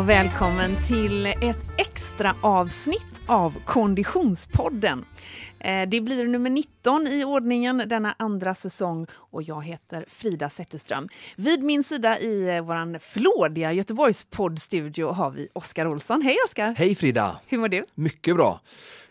och välkommen till ett extra avsnitt av Konditionspodden. Eh, det blir nummer 19 i ordningen denna andra säsong och jag heter Frida Zetterström. Vid min sida i eh, vår flådiga Göteborgspoddstudio har vi Oskar Olsson. Hej Oskar! Hej Frida! Hur mår du? Mycket bra!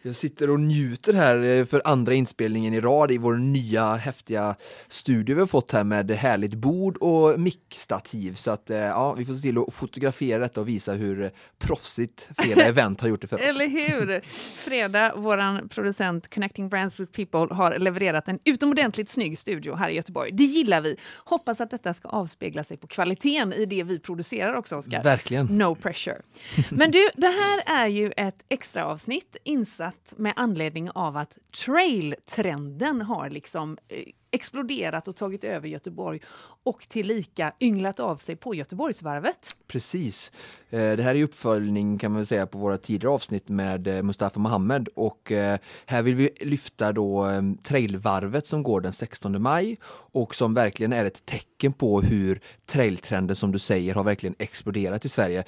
Jag sitter och njuter här eh, för andra inspelningen i rad i vår nya häftiga studio vi har fått här med härligt bord och mickstativ. Så att ja, vi får se till att fotografera detta och visa hur proffsigt Freda Event har gjort det för oss. Eller hur! Freda, våran producent Connecting Brands with People har levererat en utomordentligt snygg studio här i Göteborg. Det gillar vi. Hoppas att detta ska avspegla sig på kvaliteten i det vi producerar också, Oskar. Verkligen. No pressure. Men du, det här är ju ett extra avsnitt insatt med anledning av att trailtrenden har liksom eh, exploderat och tagit över Göteborg och tillika ynglat av sig på Göteborgsvarvet. Precis. Eh, det här är uppföljning kan man säga på våra tidigare avsnitt med eh, Mustafa Mohamed och eh, här vill vi lyfta då trailvarvet som går den 16 maj och som verkligen är ett tecken på hur trailtrenden som du säger har verkligen exploderat i Sverige.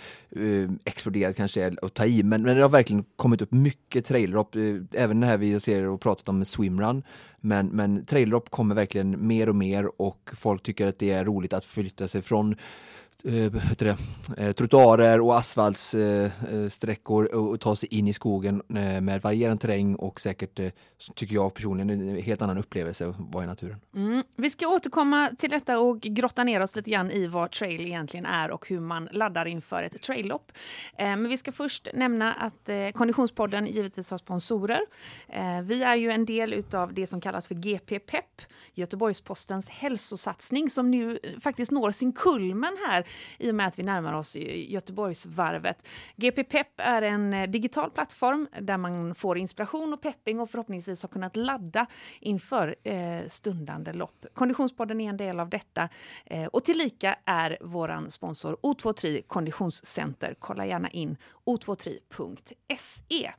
Exploderat kanske är att ta i men, det har verkligen kommit upp mycket traillopp, även det här vi ser och pratat om med swimrun men, men traillopp kommer verkligen mer och mer och folk tycker att det är roligt att flytta sig från eh, det, eh, trottoarer och asfaltssträckor eh, eh, och ta sig in i skogen med varierande terräng och säkert, tycker jag personligen, en helt annan upplevelse att vara i naturen. Mm. Vi ska återkomma till detta och grotta ner oss lite grann i vad trail egentligen är och hur man laddar inför ett traillopp. Men vi ska först nämna att Konditionspodden givetvis har sponsorer. Vi är ju en del av det som kallas för GP Pep, Göteborgs-Postens hälsosatsning som nu faktiskt når sin kulmen här i och med att vi närmar oss Göteborgsvarvet. GP Pepp är en eh, digital plattform där man får inspiration och pepping och förhoppningsvis har kunnat ladda inför eh, stundande lopp. Konditionspodden är en del av detta eh, och tillika är vår sponsor O23 Konditionscenter. Kolla gärna in o23.se.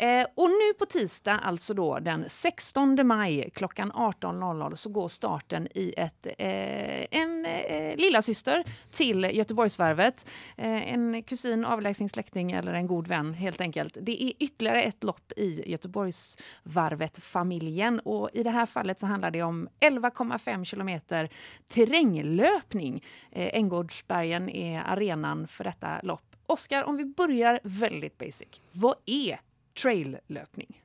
Eh, och nu på tisdag, alltså då den 16 maj klockan 18.00 så går starten i ett, eh, en eh, lilla syster till Göteborgsvarvet. Eh, en kusin, avlägsen släkting eller en god vän helt enkelt. Det är ytterligare ett lopp i Göteborgsvarvet-familjen och i det här fallet så handlar det om 11,5 kilometer terränglöpning. Eh, Änggårdsbergen är arenan för detta lopp. Oskar, om vi börjar väldigt basic. Vad är traillöpning?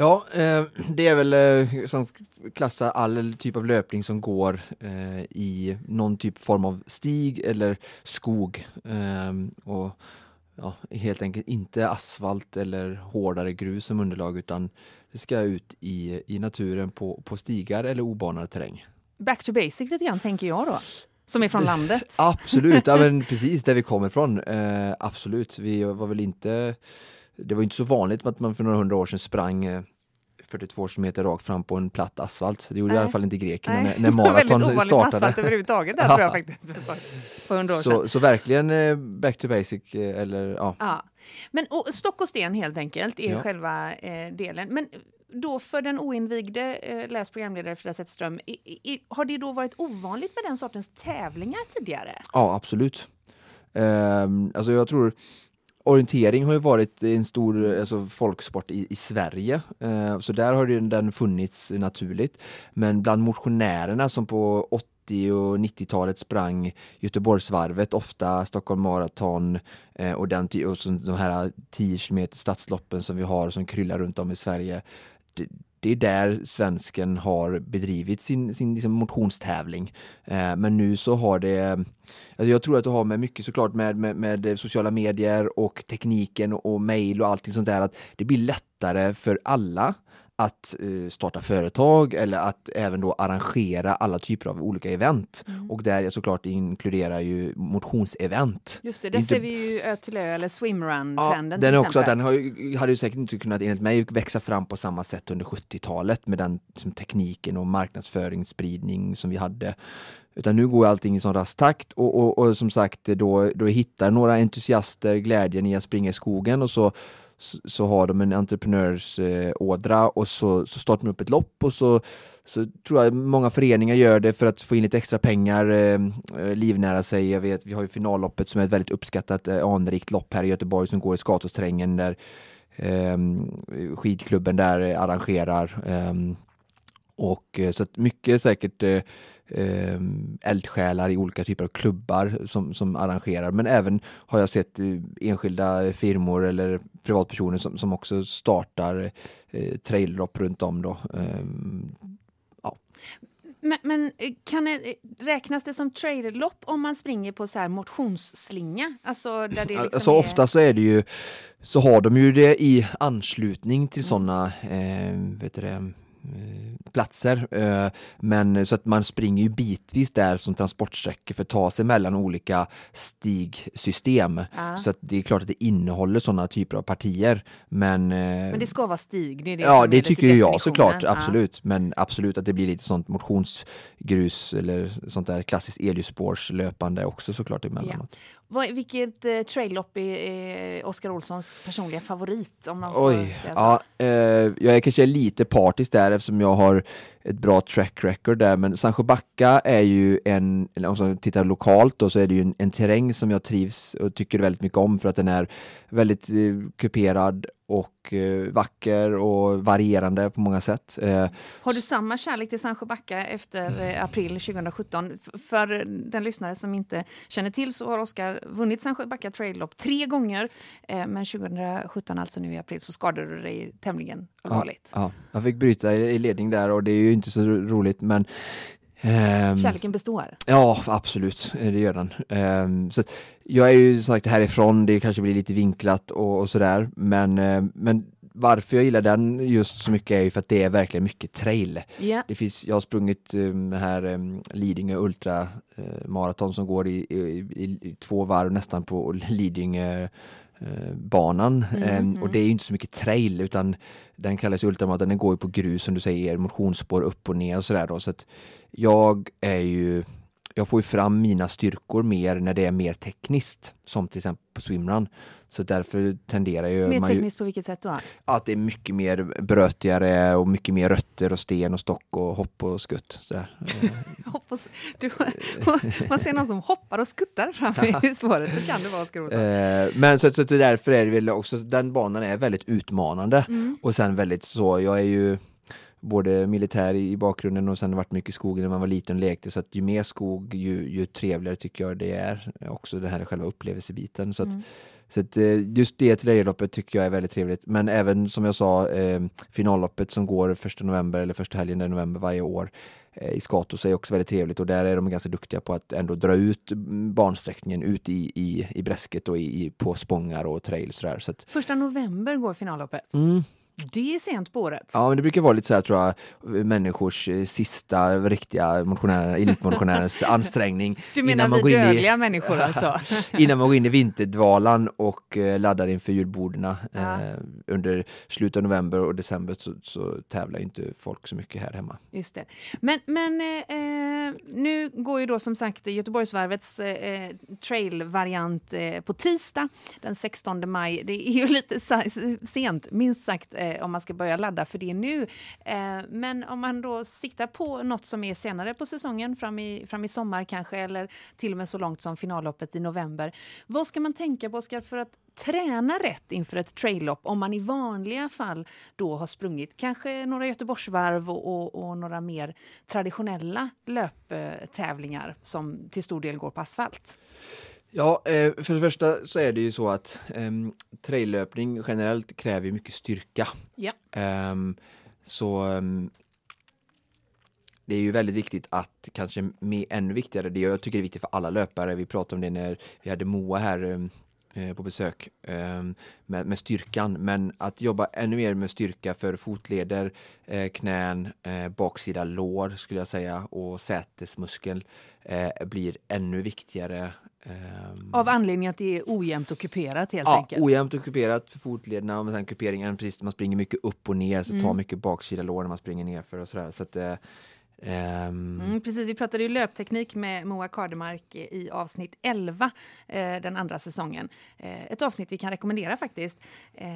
Ja, eh, det är väl eh, som klassar all typ av löpning som går eh, i någon typ form av stig eller skog. Ehm, och ja, helt enkelt inte asfalt eller hårdare grus som underlag utan det ska ut i, i naturen på, på stigar eller obanad terräng. Back to basic lite grann tänker jag då. Som är från landet? Absolut, ja, men precis där vi kommer ifrån. Absolut, vi var väl inte det var inte så vanligt att man för några hundra år sedan sprang 42 km rakt fram på en platt asfalt. Det gjorde Nej. i alla fall inte grekerna när, när maraton startade. Väldigt ovanligt överhuvudtaget där, tror jag faktiskt. På 100 år så, så verkligen eh, back to basic. Eh, eller, ja. ja. Men och, stock och sten helt enkelt är ja. själva eh, delen. Men då för den oinvigde eh, läs programledare Frida Zetterström, har det då varit ovanligt med den sortens tävlingar tidigare? Ja, absolut. Um, alltså jag tror orientering har ju varit en stor alltså, folksport i, i Sverige, eh, så där har den funnits naturligt. Men bland motionärerna som på 80 och 90-talet sprang Göteborgsvarvet, ofta Stockholm Marathon eh, och, den, och så de här 10 km stadsloppen som vi har som kryllar runt om i Sverige. Det, det är där svensken har bedrivit sin, sin liksom motionstävling. Eh, men nu så har det, alltså jag tror att det har med mycket såklart med, med, med sociala medier och tekniken och, och mejl och allting sånt där att det blir lättare för alla att uh, starta företag eller att även då arrangera alla typer av olika event. Mm. Och där såklart inkluderar ju motionsevent. Just det, där inte... ser vi ju Ö till Ö eller swimrun-trenden. Ja, den är också att den har, hade ju säkert inte kunnat enligt mig växa fram på samma sätt under 70-talet med den liksom, tekniken och marknadsföringsspridning som vi hade. Utan nu går allting i sån rask takt och, och, och som sagt då, då hittar några entusiaster glädjen i att springa i skogen och så så, så har de en entreprenörsådra eh, och så, så startar de upp ett lopp och så, så tror jag många föreningar gör det för att få in lite extra pengar, eh, eh livnära sig. Jag vet, vi har ju finalloppet som är ett väldigt uppskattat eh, anrikt lopp här i Göteborg som går i Skatosträngen där eh, skidklubben där arrangerar. Ehm, eh, och så att mycket säkert eh, eh, eldsjälar i olika typer av klubbar som, som arrangerar. Men även har jag sett enskilda firmor eller privatpersoner som, som också startar eh, traillopp runt om. Då. ja. Men, men, kan det, räknas det som traillopp om man springer på så här motionsslinga? Alltså, där det liksom alltså är... ofta så är det ju så har de ju det i anslutning till mm. sådana eh, vet du det, Eh, platser. Eh, men så att man springer ju bitvis där som transportsträckor för att ta sig mellan olika stigsystem. Ja. Så att det är klart att det innehåller sådana typer av partier. Men, eh, men det ska vara stig? Det det ja, det tycker ju jag såklart, absolut. Ja. Men absolut att det blir lite sånt motionsgrus eller sånt där klassiskt elljusspårslöpande också såklart emellanåt. Ja. Vad, vilket eh, traillopp är, är Oskar Olssons personliga favorit? Om man får Oj, ja, eh, jag är kanske lite partisk där eftersom jag har ett bra track record där, men Sancho Backa är ju en, om man tittar lokalt då, så är det ju en, en terräng som jag trivs och tycker väldigt mycket om för att den är väldigt eh, kuperad och eh, vacker och varierande på många sätt. Eh, har du samma kärlek till Sancho Backa efter eh, april 2017? För den lyssnare som inte känner till så har Oskar vunnit Sancho Backa Trail tre gånger, men 2017, alltså nu i april, så skadade du dig tämligen allvarligt. Ja, ja, jag fick bryta i, ledning där och det är ju inte så roligt, men Kärleken består? Ja, absolut, det gör den. Um, så jag är ju som sagt härifrån, det kanske blir lite vinklat och, och sådär, men, uh, men varför jag gillar den just så mycket är ju för att det är verkligen mycket trail. Yeah. Det finns, jag har sprungit um, här um, Lidingö Ultra uh, Marathon som går i, i, i, i, två varv nästan på Lidingö Eh, banan. Mm, och det är inte så mycket trail utan den kallas ultramaraton, den går ju på grus som du säger, motionsspår upp och ner och sådär då. Så att jag är ju jag får ju fram mina styrkor mer när det är mer tekniskt, som till exempel på swimrun. Så därför tenderar ju... Mer tekniskt på vilket sätt då? Att det är mycket mer brötigare och mycket mer rötter och sten och stock och hopp och skutt. Sådär. Hoppas, du, man ser någon som hoppar och skuttar fram i spåret, så kan det vara Oskar eh, Men så, så därför är det väl också, den banan är väldigt utmanande mm. och sen väldigt så, jag är ju både militär i bakgrunden och sen varit mycket i skogen när man var liten och lekte. Så att ju mer skog ju, ju trevligare tycker jag det är. Också den här själva upplevelsebiten. Så att, mm. så att eh, just det trailloppet tycker jag är väldigt trevligt. Men även som jag sa, eh, finalloppet som går första november eller första helgen i november varje år eh, i Skatos är också väldigt trevligt och där är de ganska duktiga på att ändå dra ut bansträckningen ut i, i, i Bräsket och i, i på spångar och trails. Så, så att, Första november går finalloppet? Mm. Det är sent på året. Ja, men det brukar vara lite så här tror jag, människors eh, sista riktiga motionärer, elitmotionärens ansträngning. Du menar vi dödliga i, människor alltså? innan man går in i vinterdvalan och eh, laddar inför julborden. Ja. Eh, under slutet av november och december så, så tävlar inte folk så mycket här hemma. Just det. Men, men eh, nu går ju då som sagt Göteborgsvarvets eh, trailvariant eh, på tisdag den 16 maj. Det är ju lite sent, minst sagt eh, om man ska börja ladda för det nu. Eh, men om man då siktar på något som är senare på säsongen, fram i, fram i sommar kanske, eller till och med så långt som finalloppet i november. Vad ska man tänka på, Oskar, för att träna rätt inför ett traillopp om man i vanliga fall då har sprungit kanske några Göteborgsvarv och, och, och några mer traditionella löptävlingar som till stor del går på asfalt? Ja, eh, för det första så är det ju så att um, traillöpning generellt kräver mycket styrka. Ja. Um, så um, det är ju väldigt viktigt att, kanske med, ännu viktigare, det jag tycker är viktigt för alla löpare, vi pratade om det när vi hade Moa här eh, på besök, med, med, styrkan, men att jobba ännu mer med styrka för fotleder, eh, knän, baksida lår skulle jag säga och sätesmuskel blir ännu viktigare Um, Av anledning att det är ojämnt och kuperat helt ja, enkelt? ojämnt och kuperat för fotlederna och sen kuperingen, precis man springer mycket upp och ner så mm. tar mycket baksida lår när man springer nerför och sådär. Så att, eh, Mm, precis, vi pratade ju löpteknik med Moa Kardemark i avsnitt 11, eh, den andra säsongen. Eh, ett avsnitt vi kan rekommendera faktiskt. Eh,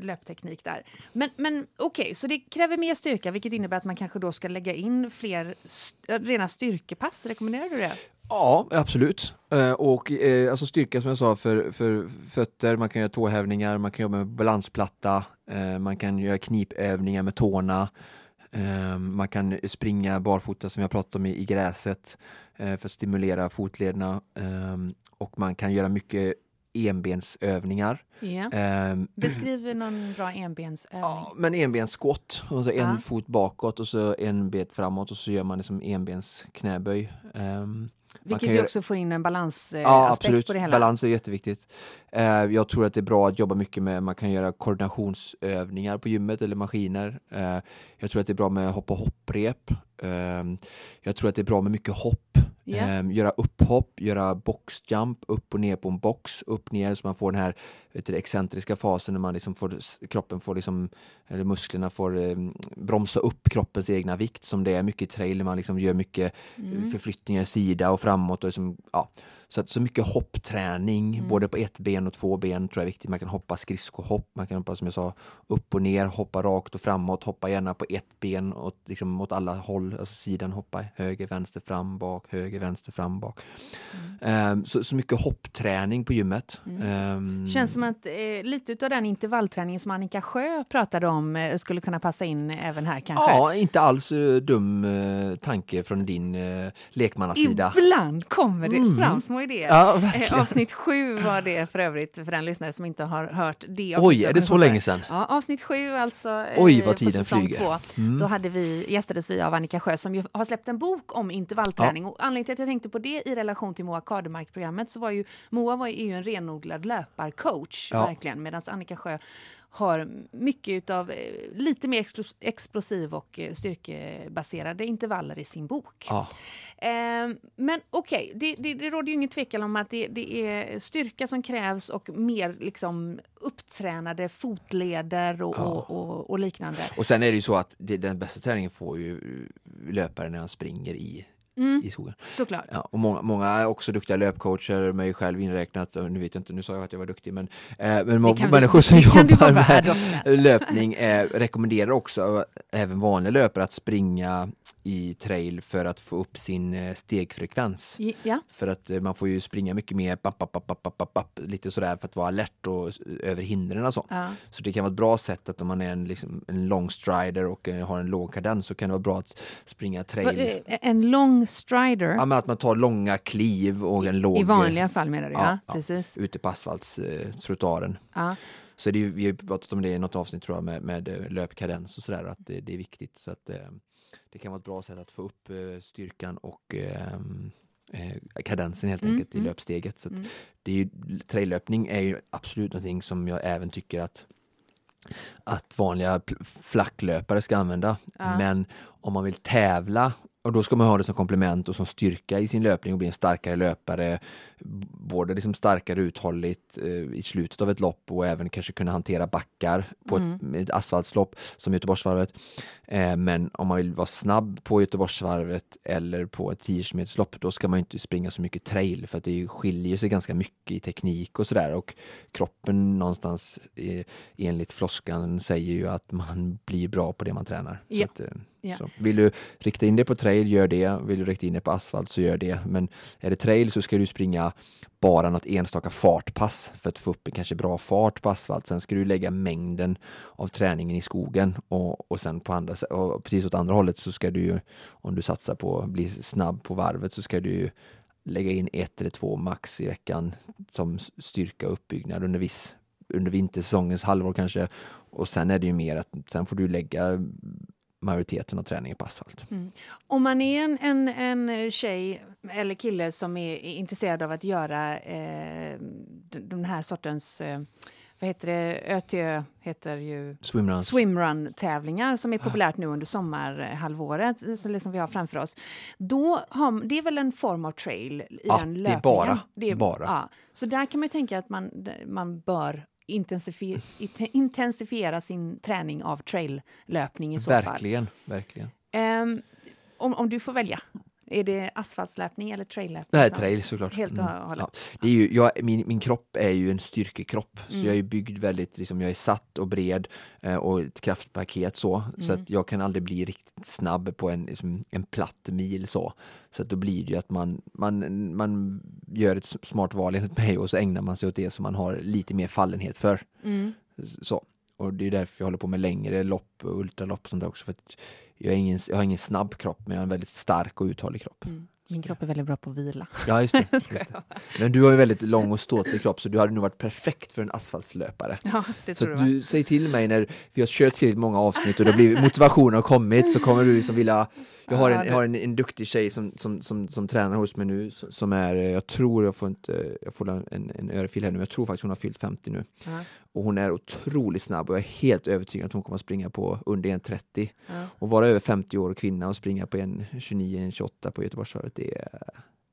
löpteknik där. Men, men okej, okay, så det kräver mer styrka, vilket innebär att man kanske då ska lägga in fler st rena styrkepass. Rekommenderar du det? Ja, absolut. Eh, och eh, alltså styrka som jag sa för, för fötter, man kan göra tåhävningar, man kan jobba med balansplatta, eh, man kan göra knipövningar med tårna. Eh, man kan springa barfota som jag pratade om i, gräset eh, för att stimulera fotlederna eh, och man kan göra mycket enbensövningar. Um, Beskriv någon bra enbensövning. Ja, men enbensskott, alltså en ja. fot bakåt och så en bet framåt och så gör man liksom enbens knäböj. Um, vilket ju också får in en balansaspekt ja, absolut. på det hela. Balans är jätteviktigt. Uh, jag tror att det är bra att jobba mycket med, man kan göra koordinationsövningar på gymmet eller maskiner. Uh, jag tror att det är bra med hopp och hopprep. Uh, jag tror att det är bra med mycket hopp. Yeah. Göra upphopp, göra boxjump, upp och ner på en box, upp ner så man får den här vet du, excentriska fasen när man liksom får, kroppen får liksom, eller musklerna får um, bromsa upp kroppens egna vikt som det är mycket trail, man liksom gör mycket mm. förflyttningar sida och framåt och liksom, ja, så, att, så mycket hoppträning, mm. både på ett ben och två ben tror jag är viktigt. Man kan hoppa skridskohopp, man kan hoppa som jag sa upp och ner, hoppa rakt och framåt, hoppa gärna på ett ben och liksom åt alla håll, alltså sidan hoppa höger, vänster, fram, bak, höger, vänster, fram, bak. Mm. Um, så, så mycket hoppträning på gymmet. Mm. Um, Känns som att eh, lite av den intervallträning som Annika Sjö pratade om eh, skulle kunna passa in även här kanske? Ja, inte alls uh, dum uh, tanke från din uh, lekmannasida. Ibland kommer det mm. fram små idéer. Ja, eh, avsnitt sju var det för övrigt, för den lyssnare som inte har hört det. Oj, är det så länge sedan? Ja, avsnitt sju alltså. Eh, Oj, vad tiden flyger. Två. Mm. Då hade vi, gästades vi av Annika Sjö som ju har släppt en bok om intervallträning. Ja. Och anledningen till att jag tänkte på det i relation till Moa Kardemark-programmet så var ju Moa var ju en renodlad löparcoach, ja. verkligen, medan Annika Sjö har mycket av eh, lite mer explosiv och eh, styrkebaserade intervaller i sin bok. Ja. Eh, men okej, okay, det, det, det råder ju ingen tvekan om att det, det, är styrka som krävs och mer liksom upptränade fotleder och, ja. och, och, och liknande. Och sen är det ju så att den bästa träningen får ju löparen när han springer i mm. i skogen. Såklart. Ja, och många, många är också duktiga löpcoacher, mig själv inräknat. Nu vet jag inte, nu sa jag att jag var duktig, men, eh, men människor som jobbar med löpning eh, rekommenderar också även vanliga löpare att springa i trail för att få upp sin eh, stegfrekvens. Ja. För att eh, man får ju springa mycket mer bap, bap, bap, lite sådär för att vara alert och över hindren och så. Ja. Så det kan vara ett bra sätt att om man är en, liksom, en long strider och eh, har en låg kadens så kan det vara bra att springa trail. En lång strider? Ja, men att man tar långa kliv och en låg... I vanliga fall menar du? Ja, ja precis. Ute på asfaltstrottoaren. Ja. Så det är, vi har pratat om det i något avsnitt tror jag med, med löpkadens och sådär, att det, det, är viktigt. Så att, det kan vara ett bra sätt att få upp styrkan och eh, kadensen helt mm, enkelt mm, i löpsteget. Så mm. det är ju, traillöpning är ju absolut någonting som jag även tycker att att vanliga flacklöpare ska använda. Ja. Men om man vill tävla och då ska man ha det som komplement och som styrka i sin löpning och bli en starkare löpare. Både liksom starkare uthålligt eh, i slutet av ett lopp och även kanske kunna hantera backar på mm. ett, ett asfaltslopp som Göteborgsvarvet. Eh, men om man vill vara snabb på Göteborgsvarvet eller på ett 10 km lopp då ska man inte springa så mycket trail för att det skiljer sig ganska mycket i teknik och sådär och kroppen någonstans eh, enligt floskan säger ju att man blir bra på det man tränar. Ja. Så att, Yeah. Så vill du rikta in dig på trail, gör det. Vill du rikta in dig på asfalt så gör det. Men är det trail så ska du springa bara något enstaka fartpass för att få upp en kanske bra fart på asfalt. Sen ska du lägga mängden av träningen i skogen och, och sen på andra och precis åt andra hållet så ska du ju, om du satsar på att bli snabb på varvet så ska du lägga in ett eller två max i veckan som styrka och uppbyggnad under viss under vintersäsongens halvår kanske. Och sen är det ju mer att sen får du lägga majoriteten av träningen på asfalt. Mm. Om man är en, en, en tjej eller kille som är, intresserad av att göra eh, den här sortens eh, vad heter det, ÖTÖ heter ju swimrun-tävlingar som är populärt nu under sommarhalvåret, som liksom vi har framför oss. Då har, det är väl en form av trail i ja, den löpningen? Det är bara. Det är, bara. Ja. Så där kan man tänka att man, man bör intensifiera, intensifiera sin träning av traillöpning i så verkligen, fall. Verkligen, um, om, om du får välja, är det asfaltslöpning eller traillöpning? Som- trail såklart. Helt och Mm. hållet. Ja. Det är ju, jag, min, min kropp är ju en styrkekropp, så Mm. jag är byggd väldigt, liksom, jag är satt och bred eh, och ett kraftpaket så, så Mm. att jag kan aldrig bli riktigt snabb på en, liksom, en platt mil så. Så att då blir det ju att man, man, man gör ett smart val enligt mig och så ägnar man sig åt det som man har lite mer fallenhet för. Mm. Så. Och det är därför jag håller på med längre lopp och ultralopp och sånt där också. För att jag, är ingen, jag har ingen snabb kropp, men jag har en väldigt stark och uthållig kropp. Mm. Min kropp är väldigt bra på att vila. Ja, just det. Just det. Men du har ju väldigt lång och ståtlig kropp, så du hade nog varit perfekt för en asfaltslöpare. Ja, det Så tror att du säger till mig när vi har kört tillräckligt många avsnitt och det blir motivationen har kommit så kommer du liksom vilja Jag har en, jag har en, en duktig tjej som, som, som, som tränar hos mig nu som- är, jag tror jag får inte, jag får en, en örfil här nu, jag tror faktiskt hon har fyllt 50 nu. Ja, Och hon är otroligt snabb och jag är helt övertygad att hon kommer att springa på under 1.30. ja. Och vara över 50 år och kvinna och springa på en 29, en 28 på Göteborgsvarvet, det är,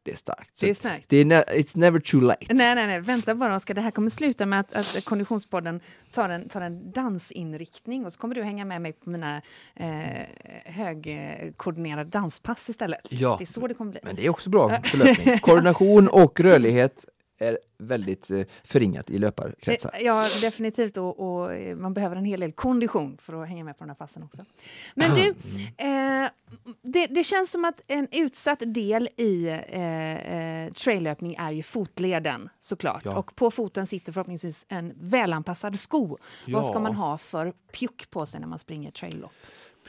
det är starkt. Så Det är starkt. det är ne- it's never too late. Nej, nej, nej, vänta bara Oskar. Det här kommer sluta med att, att Konditionspodden tar en, tar en dansinriktning och så kommer du hänga med mig på mina eh, högkoordinerade danspass istället. Ja. Det är så det kommer bli. Men det är också bra förlöpning. Koordination och rörlighet är väldigt eh, förringat i löparkretsar. Eh, Ja, definitivt. Och, och eh, man behöver en hel del kondition för att hänga med på de här passen också. Men du, eh, det, det känns som att en utsatt del i eh, eh, traillöpning är ju fotleden såklart. Ja. Och på foten sitter förhoppningsvis en välanpassad sko. Vad ska Ja. man ha för pjuck på sig när man springer traillopp?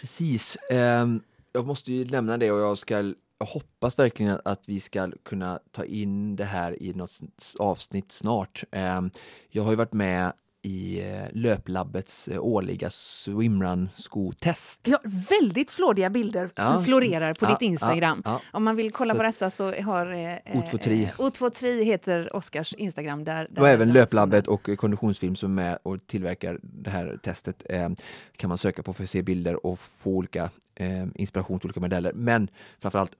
Precis. Ehm, jag måste ju nämna det och jag ska jag hoppas verkligen att, vi ska kunna ta in det här i något avsnitt snart. Ehm, jag har ju varit med i eh, Löplabbets eh, årliga swimrun-skotest. Ja, väldigt flådiga bilder Ja. florerar på Ja, ditt Instagram. ja. Om man vill kolla Så- på dessa så har... Eh, O23. Eh, O23 heter Oskars Instagram. Där, där Och även Löplabbet och Konditionsfilm som är med och tillverkar det här testet eh, kan man söka på för att se bilder och få olika eh, inspiration till olika modeller. Men framförallt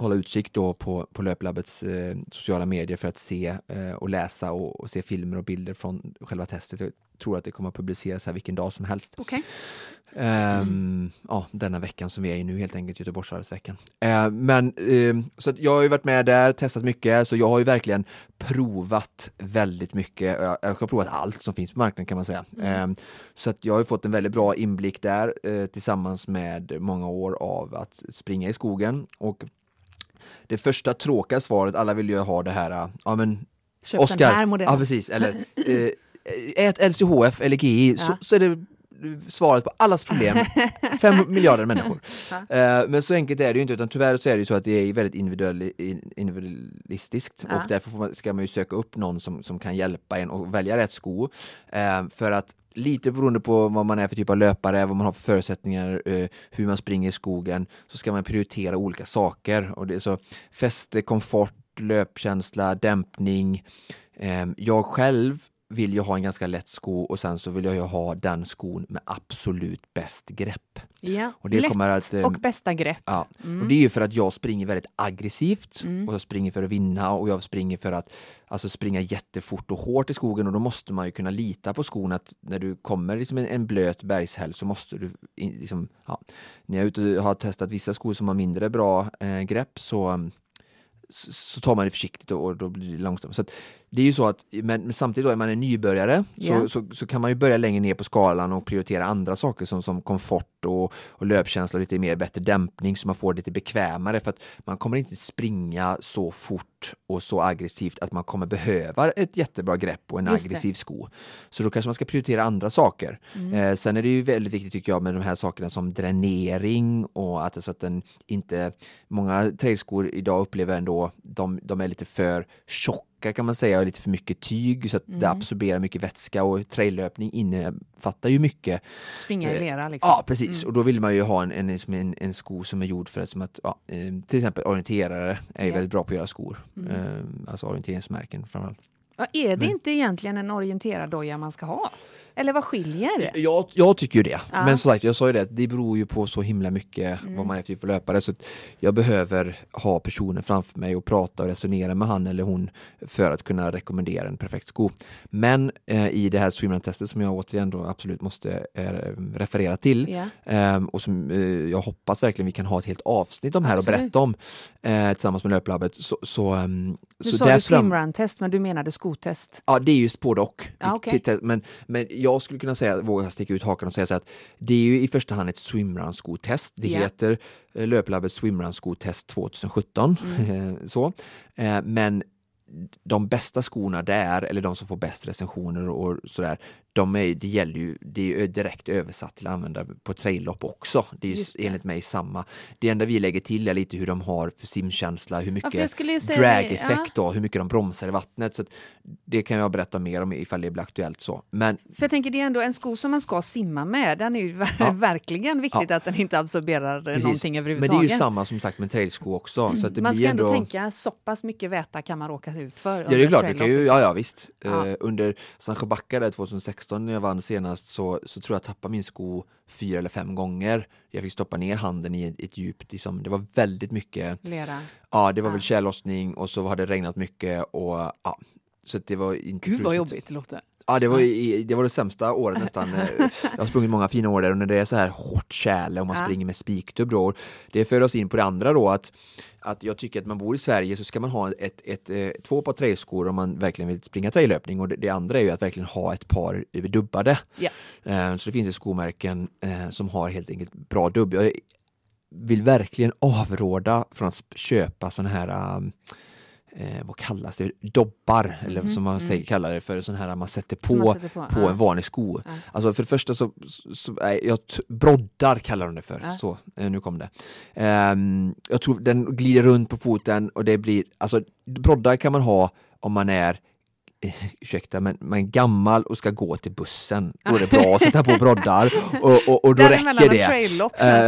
hålla utkik då på, på Löplabbets eh, sociala medier för att se eh, och läsa och, och se filmer och bilder från själva testet. Jag tror att det kommer att publiceras här vilken dag som helst. Okej. Ehm, Ja, denna veckan som vi är i nu helt enkelt, Göteborgsvarvsveckan. Uh, men ehm, så jag har ju varit med där, testat mycket, så jag har ju verkligen provat väldigt mycket. Jag, jag har provat allt som finns på marknaden kan man säga. Ehm, så att jag har fått en väldigt bra inblick där eh, tillsammans med många år av att springa i skogen. Och det första tråkiga svaret, alla vill ju ha det här, ja men Köp Oscar, den här modellen. ja precis, eller eh, ät LCHF eller GI så, Ja. så är det svaret på allas problem. Fem miljarder människor. Ja. Eh, men så enkelt är det ju inte utan tyvärr så är det ju så att det är väldigt individualistiskt Ja. och därför man, ska man ju söka upp någon som, som kan hjälpa en att välja rätt sko. Eh, för att lite beroende på vad man är för typ av löpare, vad man har för förutsättningar, eh, hur man springer i skogen, så ska man prioritera olika saker. Och det är så fäste, komfort, löpkänsla, dämpning. Eh, jag själv vill ju ha en ganska lätt sko och sen så vill jag ju ha den skon med absolut bäst grepp. Ja. Och det Lätt kommer att, eh, och bästa grepp. Ja, Mm. och det är ju för att jag springer väldigt aggressivt Mm. och jag springer för att vinna och jag springer för att alltså, springa jättefort och hårt i skogen och då måste man ju kunna lita på skon att när du kommer liksom en, en blöt bergshäll så måste du liksom, ja, när jag är ute och har testat vissa skor som har mindre bra eh, grepp så så tar man det försiktigt och, då blir det långsamt. Så det är ju så att, men, men samtidigt då är man en nybörjare Ja. så, så, så kan man ju börja längre ner på skalan och prioritera andra saker som, som komfort och, och löpkänsla och lite mer bättre dämpning så man får det lite bekvämare för att man kommer inte springa så fort och så aggressivt att man kommer behöva ett jättebra grepp och en Just det. aggressiv sko. Så då kanske man ska prioritera andra saker. Mm. Eh, sen är det ju väldigt viktigt tycker jag med de här sakerna som dränering och att, så att den inte, många trailskor idag upplever ändå, de, de är lite för tjocka kan man säga och lite för mycket tyg så att det Mm. absorberar mycket vätska och traillöpning innefattar ju mycket. Springa i Eh, lera liksom. Ja precis Mm. och då vill man ju ha en, en, som en, en sko som är gjord för att, som att ja, eh, till exempel orienterare är Ja. väldigt bra på att göra skor. Mm. Eh, alltså orienteringsmärken framförallt. Ja, är det inte egentligen en orienterad doja man ska ha? Eller vad skiljer? Jag, jag tycker ju det. Ja. Men som sagt, jag sa ju det, det beror ju på så himla mycket Mm. vad man är för typ av löpare. Så jag behöver ha personen framför mig och prata och resonera med han eller hon för att kunna rekommendera en perfekt sko. Men eh, i det här swimrun-testet som jag återigen då absolut måste eh, referera till Ja. Ehm, och som eh, jag hoppas verkligen vi kan ha ett helt avsnitt om här och berätta om eh, tillsammans med Löplabbet. Så, så, ehm, Nu så sa du fram- swimrun-test, men du menade skotest. Ja, det är just både och. Okej. Titta, Men, men jag skulle kunna säga, våga sticka ut hakan och säga så att det är ju i första hand ett swimrun-skotest. Det Ja. heter eh, Löplabbet swimrun-skotest 2017. Mm. eh, så. Eh, Men de bästa skorna där, eller de som får bäst recensioner och sådär, de är, det gäller ju, det är ju direkt översatt till att använda på traillopp också. Det är ju det. enligt mig samma. Det enda vi lägger till är lite hur de har för simkänsla, hur Ja, mycket drag-effekt då, hur mycket de bromsar i vattnet. Så det kan jag berätta mer om ifall det blir aktuellt så. Men För jag tänker det är ändå en sko som man ska simma med. Den är ju Ja. verkligen viktigt att den inte absorberar precis. någonting Men det är överhuvudtaget. ju samma som sagt med trailsko också. Så att det man blir ska ändå ändå... tänka så pass mycket väta kan man råka ut för. Ja det är klart, det kan ju, ja ja visst. Ja. Eh, under Sancho Bacca där 2016 när jag vann senast så, så tror jag tappade min sko fyra eller fem gånger. Jag fick stoppa ner handen i ett, ett djupt, liksom, det var väldigt mycket, Lera. ja det var Ja. väl tjällossning och så hade det regnat mycket och ja. Så det var inte Gud vad jobbigt det låter. Ja, det var, i- det var det sämsta året nästan. Jag har sprungit många fina år där och när det är så här hårt tjäle och man Ja. springer med spiktubb då. Det för oss in på det andra då att, att jag tycker att man bor i Sverige så ska man ha ett, ett, eh, två par trailskor om man verkligen vill springa traillöpning och det, det andra är ju att verkligen ha ett par eh, dubbade. Ja. Eh, Så det finns ju skomärken som har helt enkelt bra dubb. Jag vill verkligen avråda från att köpa sådana här um, eh, vad kallas det, dobbar eller Mhm, som man mm. säger, kallar det för, sån här man sätter Som man på, sätter på, på ja. en vanlig sko. Ja. Alltså för det första så, så nej, jag, broddar kallar de det för, Ja. så, eh, nu kom det. Ehm, jag tror den glider runt på foten och det blir, alltså broddar kan man ha om man är ursäkta, men man är gammal och ska gå till bussen. Då är det bra att sätta på broddar och, och, och då räcker det.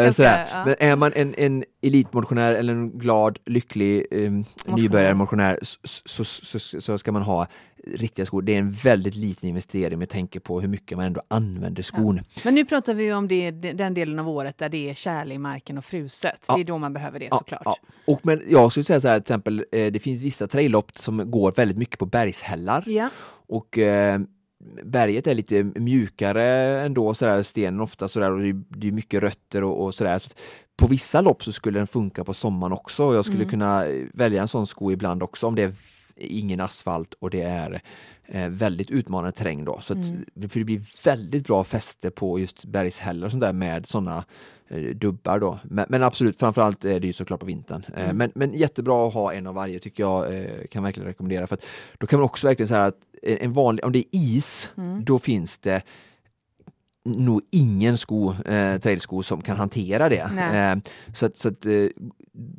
ganska- sådär. ja. Men är man en, en elitmotionär eller en glad, lycklig eh, nybörjarmotionär så, så, så, så ska man ha riktiga skor. Det är en väldigt liten investering med tanke på hur mycket man ändå använder skon. Men nu pratar vi om det, den delen av året där det är tjäle i marken och fruset. Ja. Det är då man behöver det såklart. Ja, och men jag skulle säga så här till exempel, eh, det finns vissa traillopp som går väldigt mycket på bergshällar Ja. och eh, berget är lite mjukare ändå, sådär, stenen ofta sådär och det är, det är mycket rötter och, och sådär. Så på vissa lopp så skulle den funka på sommaren också och jag skulle Mm. kunna välja en sån sko ibland också om det är ingen asfalt och det är eh, väldigt utmanande terräng då. Så att, Mm. För det blir väldigt bra fäste på just bergshällar och sånt där med sådana eh, dubbar då. Men, men absolut, framförallt är det ju såklart på vintern. Eh, Mm. Men, men jättebra att ha en av varje tycker jag, kan verkligen rekommendera. För att då kan man också verkligen säga att en vanlig, om det är is, Mm. då finns det nog ingen sko, eh, trailsko som kan hantera det. Eh, så att, så att eh,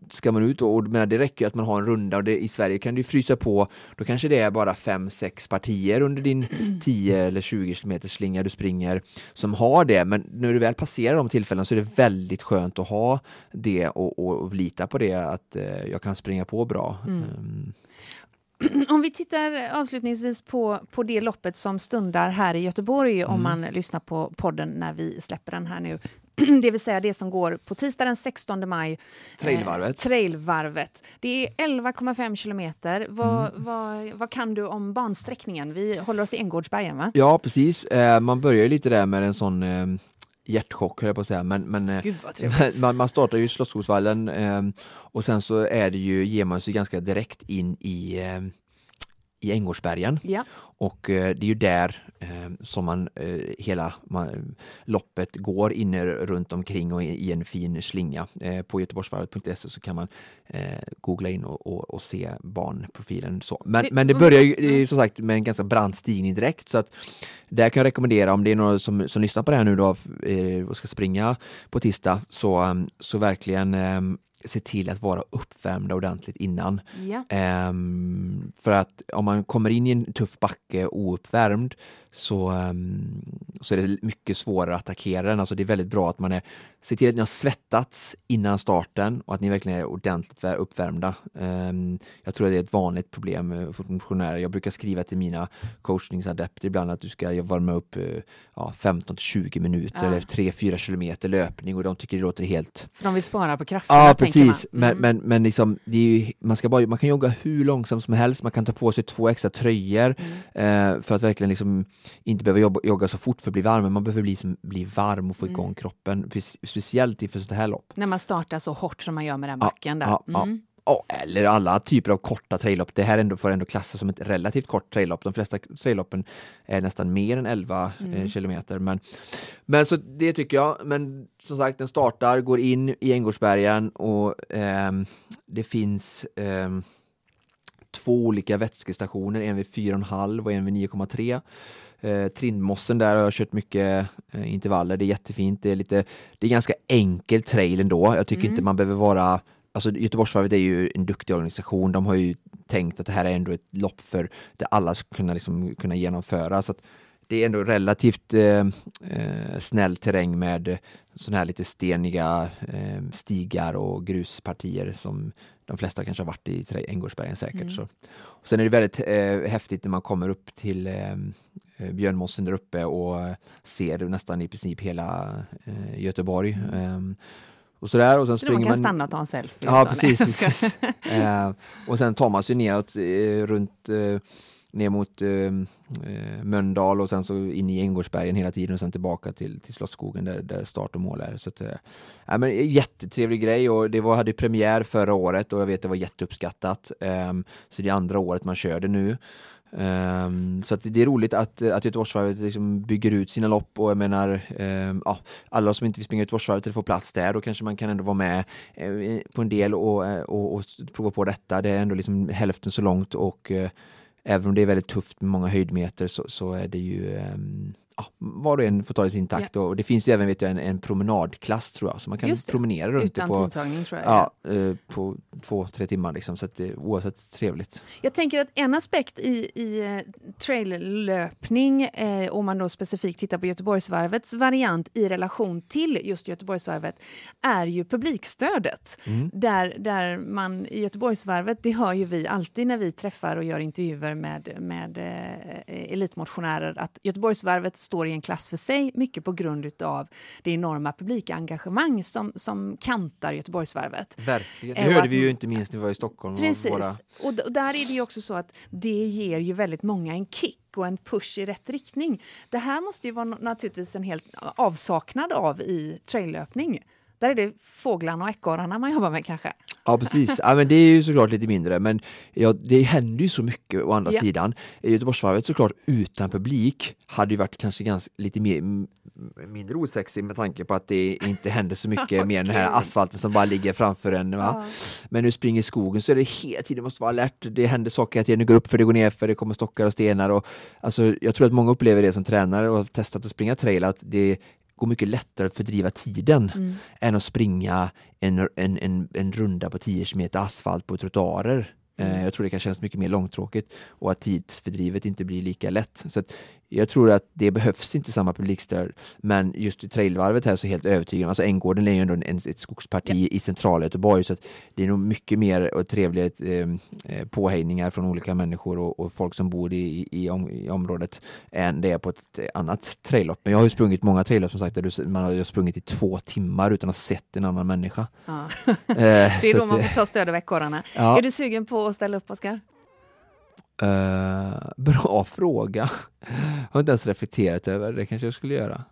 ska man ut och, och menar, det räcker ju att man har en runda och det, i Sverige kan du frysa på, då kanske det är bara fem sex partier under din 10 eller 20 km slinga du springer som har det, men när du väl passerar de tillfällena så är det väldigt skönt att ha det och, och, och lita på det att eh, jag kan springa på bra. Mm. Um, Om vi tittar avslutningsvis på, på det loppet som stundar här i Göteborg om man lyssnar på podden när vi släpper den här nu. Det vill säga det som går på tisdag den 16 maj. Trailvarvet. Eh, trailvarvet. Det är 11,5 kilometer. Vad, vad, vad kan du om bansträckningen? Vi håller oss i Änggårdsbergen va? Ja, precis. Eh, man börjar lite där med en sån eh, hjärtchock, höll jag på att säga, men, men eh, man, man startar ju Slottsskogsvallen eh, och sen så är det ju, ger man sig ganska direkt in i, eh, i Änggårdsbergen Ja. och eh, det är ju där eh, som man eh, hela man, loppet går inne runt omkring och i, i en fin slinga. På göteborgsvarvet.se så kan man googla in och, och, och se banprofilen. Så. Men, men det börjar ju som sagt med en ganska brant stigning direkt så att där kan jag rekommendera om det är några som, som lyssnar på det här nu då och ska springa på tisdag så, så verkligen se till att vara uppvärmda ordentligt innan. Ja. Ehm, för att om man kommer in i en tuff backe ouppvärmd så, ehm, så är det mycket svårare att attackera den. Alltså det är väldigt bra att man är, ser till att ni har svettats innan starten och att ni verkligen är ordentligt vä- uppvärmda. Ehm, jag tror att det är ett vanligt problem eh, för motionärer. Jag brukar skriva till mina coachningsadepter ibland att du ska värma upp eh, ja, 15 till 20 minuter Ja. eller 3-4 kilometer löpning och de tycker det låter helt För de vill spara på krafterna, Ja precis, men, Mm. men, men liksom, ju, man, ska bara, man kan jogga hur långsamt som helst, man kan ta på sig två extra tröjor Mm. eh, för att verkligen liksom inte behöva jobba, jogga så fort för att bli varm, men man behöver bli, som, bli varm och få Mm. igång kroppen, Pre- speciellt inför sånt här lopp. När man startar så hårt som man gör med den Ja, backen där. ja, ja. Mm. Ja, eller alla typer av korta traillopp. Det här ändå får ändå klassas som ett relativt kort traillopp. De flesta trailloppen är nästan mer än 11 Mm. eh, kilometer. Men, men så det tycker jag. Men som sagt, den startar, går in i Änggårdsbergen och ehm, det finns ehm, två olika vätskestationer, en vid 4,5 och en vid 9,3. Eh, Trindmossen där har jag kört mycket eh, intervaller, det är jättefint. Det är, lite, det är ganska enkel trail ändå. Jag tycker Mm. inte man behöver vara Alltså Göteborgsvarvet är ju en duktig organisation. De har ju tänkt att det här är ändå ett lopp för där alla ska kunna, liksom, kunna genomföra. Så det är ändå relativt eh, eh, snäll terräng med sådana här lite steniga eh, stigar och gruspartier som de flesta kanske har varit i Änggårdsbergen säkert. Mm. Så. Och sen är det väldigt eh, häftigt när man kommer upp till eh, eh, Björnmossen där uppe och eh, ser nästan i princip hela eh, Göteborg. Eh, och sådär och sen Så man springer kan man stanna och ta en selfie. Ja, så. precis. Precis. eh, och sen tar man sig neråt eh, runt eh, ner mot eh, eh, Mölndal och sen så in i Änggårdsbergen hela tiden och sen tillbaka till, till Slottsskogen där, där start och mål är. Så att, eh, men, en jättetrevlig grej och det var, hade premiär förra året och jag vet det var jätteuppskattat. Ehm, så det är andra året man kör det nu. Um, så att det är roligt att, att Göteborgsvarvet liksom bygger ut sina lopp och jag menar, um, ja, alla som inte vill springa Göteborgsvarvet eller få plats där, då kanske man kan ändå vara med uh, på en del och, uh, och, och prova på detta. Det är ändå liksom hälften så långt och uh, även om det är väldigt tufft med många höjdmeter så, så är det ju um, ja, var och en får ta det i sin takt och det finns ju även vet jag, en, en promenadklass tror jag, så man kan promenera runt Utan det på, tror jag. ja, eh, på två, tre timmar liksom, så att det är oavsett trevligt. Jag tänker att en aspekt i, i eh, traillöpning, eh, om man då specifikt tittar på Göteborgsvarvets variant i relation till just Göteborgsvarvet, är ju publikstödet. Mm. Där, där man i Göteborgsvarvet, det hör ju vi alltid när vi träffar och gör intervjuer med, med eh, elitmotionärer, att Göteborgsvarvet står i en klass för sig, mycket på grund av det enorma publikengagemang som, som kantar Göteborgsvarvet. Verkligen. Det Eh, och hörde att- vi ju inte minst när vi var i Stockholm. och Precis. Våra... Och, och där är det ju också så att det ger ju väldigt många en kick och en push i rätt riktning. Det här måste ju vara naturligtvis en helt avsaknad av i traillöpning. Där är det fåglarna och ekorrarna man jobbar med kanske. Ja precis, ja, men det är ju såklart lite mindre men ja, det händer ju så mycket å andra Ja. sidan. Göteborgsvarvet såklart utan publik hade ju varit kanske ganska lite mer, mindre osexig med tanke på att det inte händer så mycket mer än den här asfalten som bara ligger framför en. Va? Men du springer i skogen så är det hela tiden, måste vara alert, det händer saker hela tiden, det går upp för det går ner för det kommer stockar och stenar. Och, alltså, jag tror att många upplever det som tränare och har testat att springa trail, att det går mycket lättare att fördriva tiden Mm. än att springa en, en, en, en runda på 10 km asfalt på trottoarer. Mm. Eh, Jag tror det kan kännas mycket mer långtråkigt och att tidsfördrivet inte blir lika lätt. Så jag tror att det behövs inte samma publikstöd. Men just i trailvarvet här så är jag helt övertygad alltså Änggården är ju ändå en, ett skogsparti i centrala Göteborg så att det är nog mycket mer och trevliga eh, eh, påhejningar från olika människor och, och folk som bor i, i, om, i området än det är på ett annat traillopp. Men jag har ju sprungit många traillopp som sagt där man har sprungit i två timmar utan att ha sett en annan människa. Ja. Eh, Det är då man får ta stöd av ekorrarna. ja. Är du sugen på att ställa upp, Oskar? Eh, bra fråga. Har inte ens reflekterat över det kanske jag skulle göra.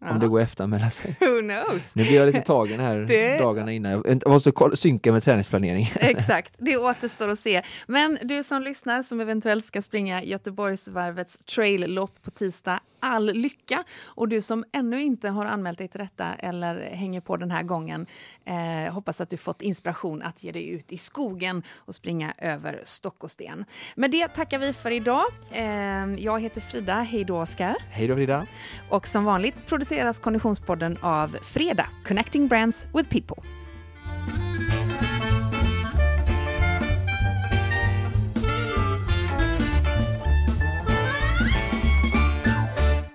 Om det går att efteranmäla sig. Who knows? Nu blir jag lite tagen här Det- dagarna innan. Jag måste synka med träningsplanering. Exakt, det återstår att se. Men du som lyssnar, som eventuellt ska springa Göteborgsvarvets traillopp på tisdag, all lycka! Och du som ännu inte har anmält dig till detta eller hänger på den här gången, eh, hoppas att du fått inspiration att ge dig ut i skogen och springa över stock och sten. Med det tackar vi för idag. Eh, jag heter Frida, hej då Oskar. Hej då Frida! Och som vanligt produceras Konditionspodden av Freda, Connecting Brands with People.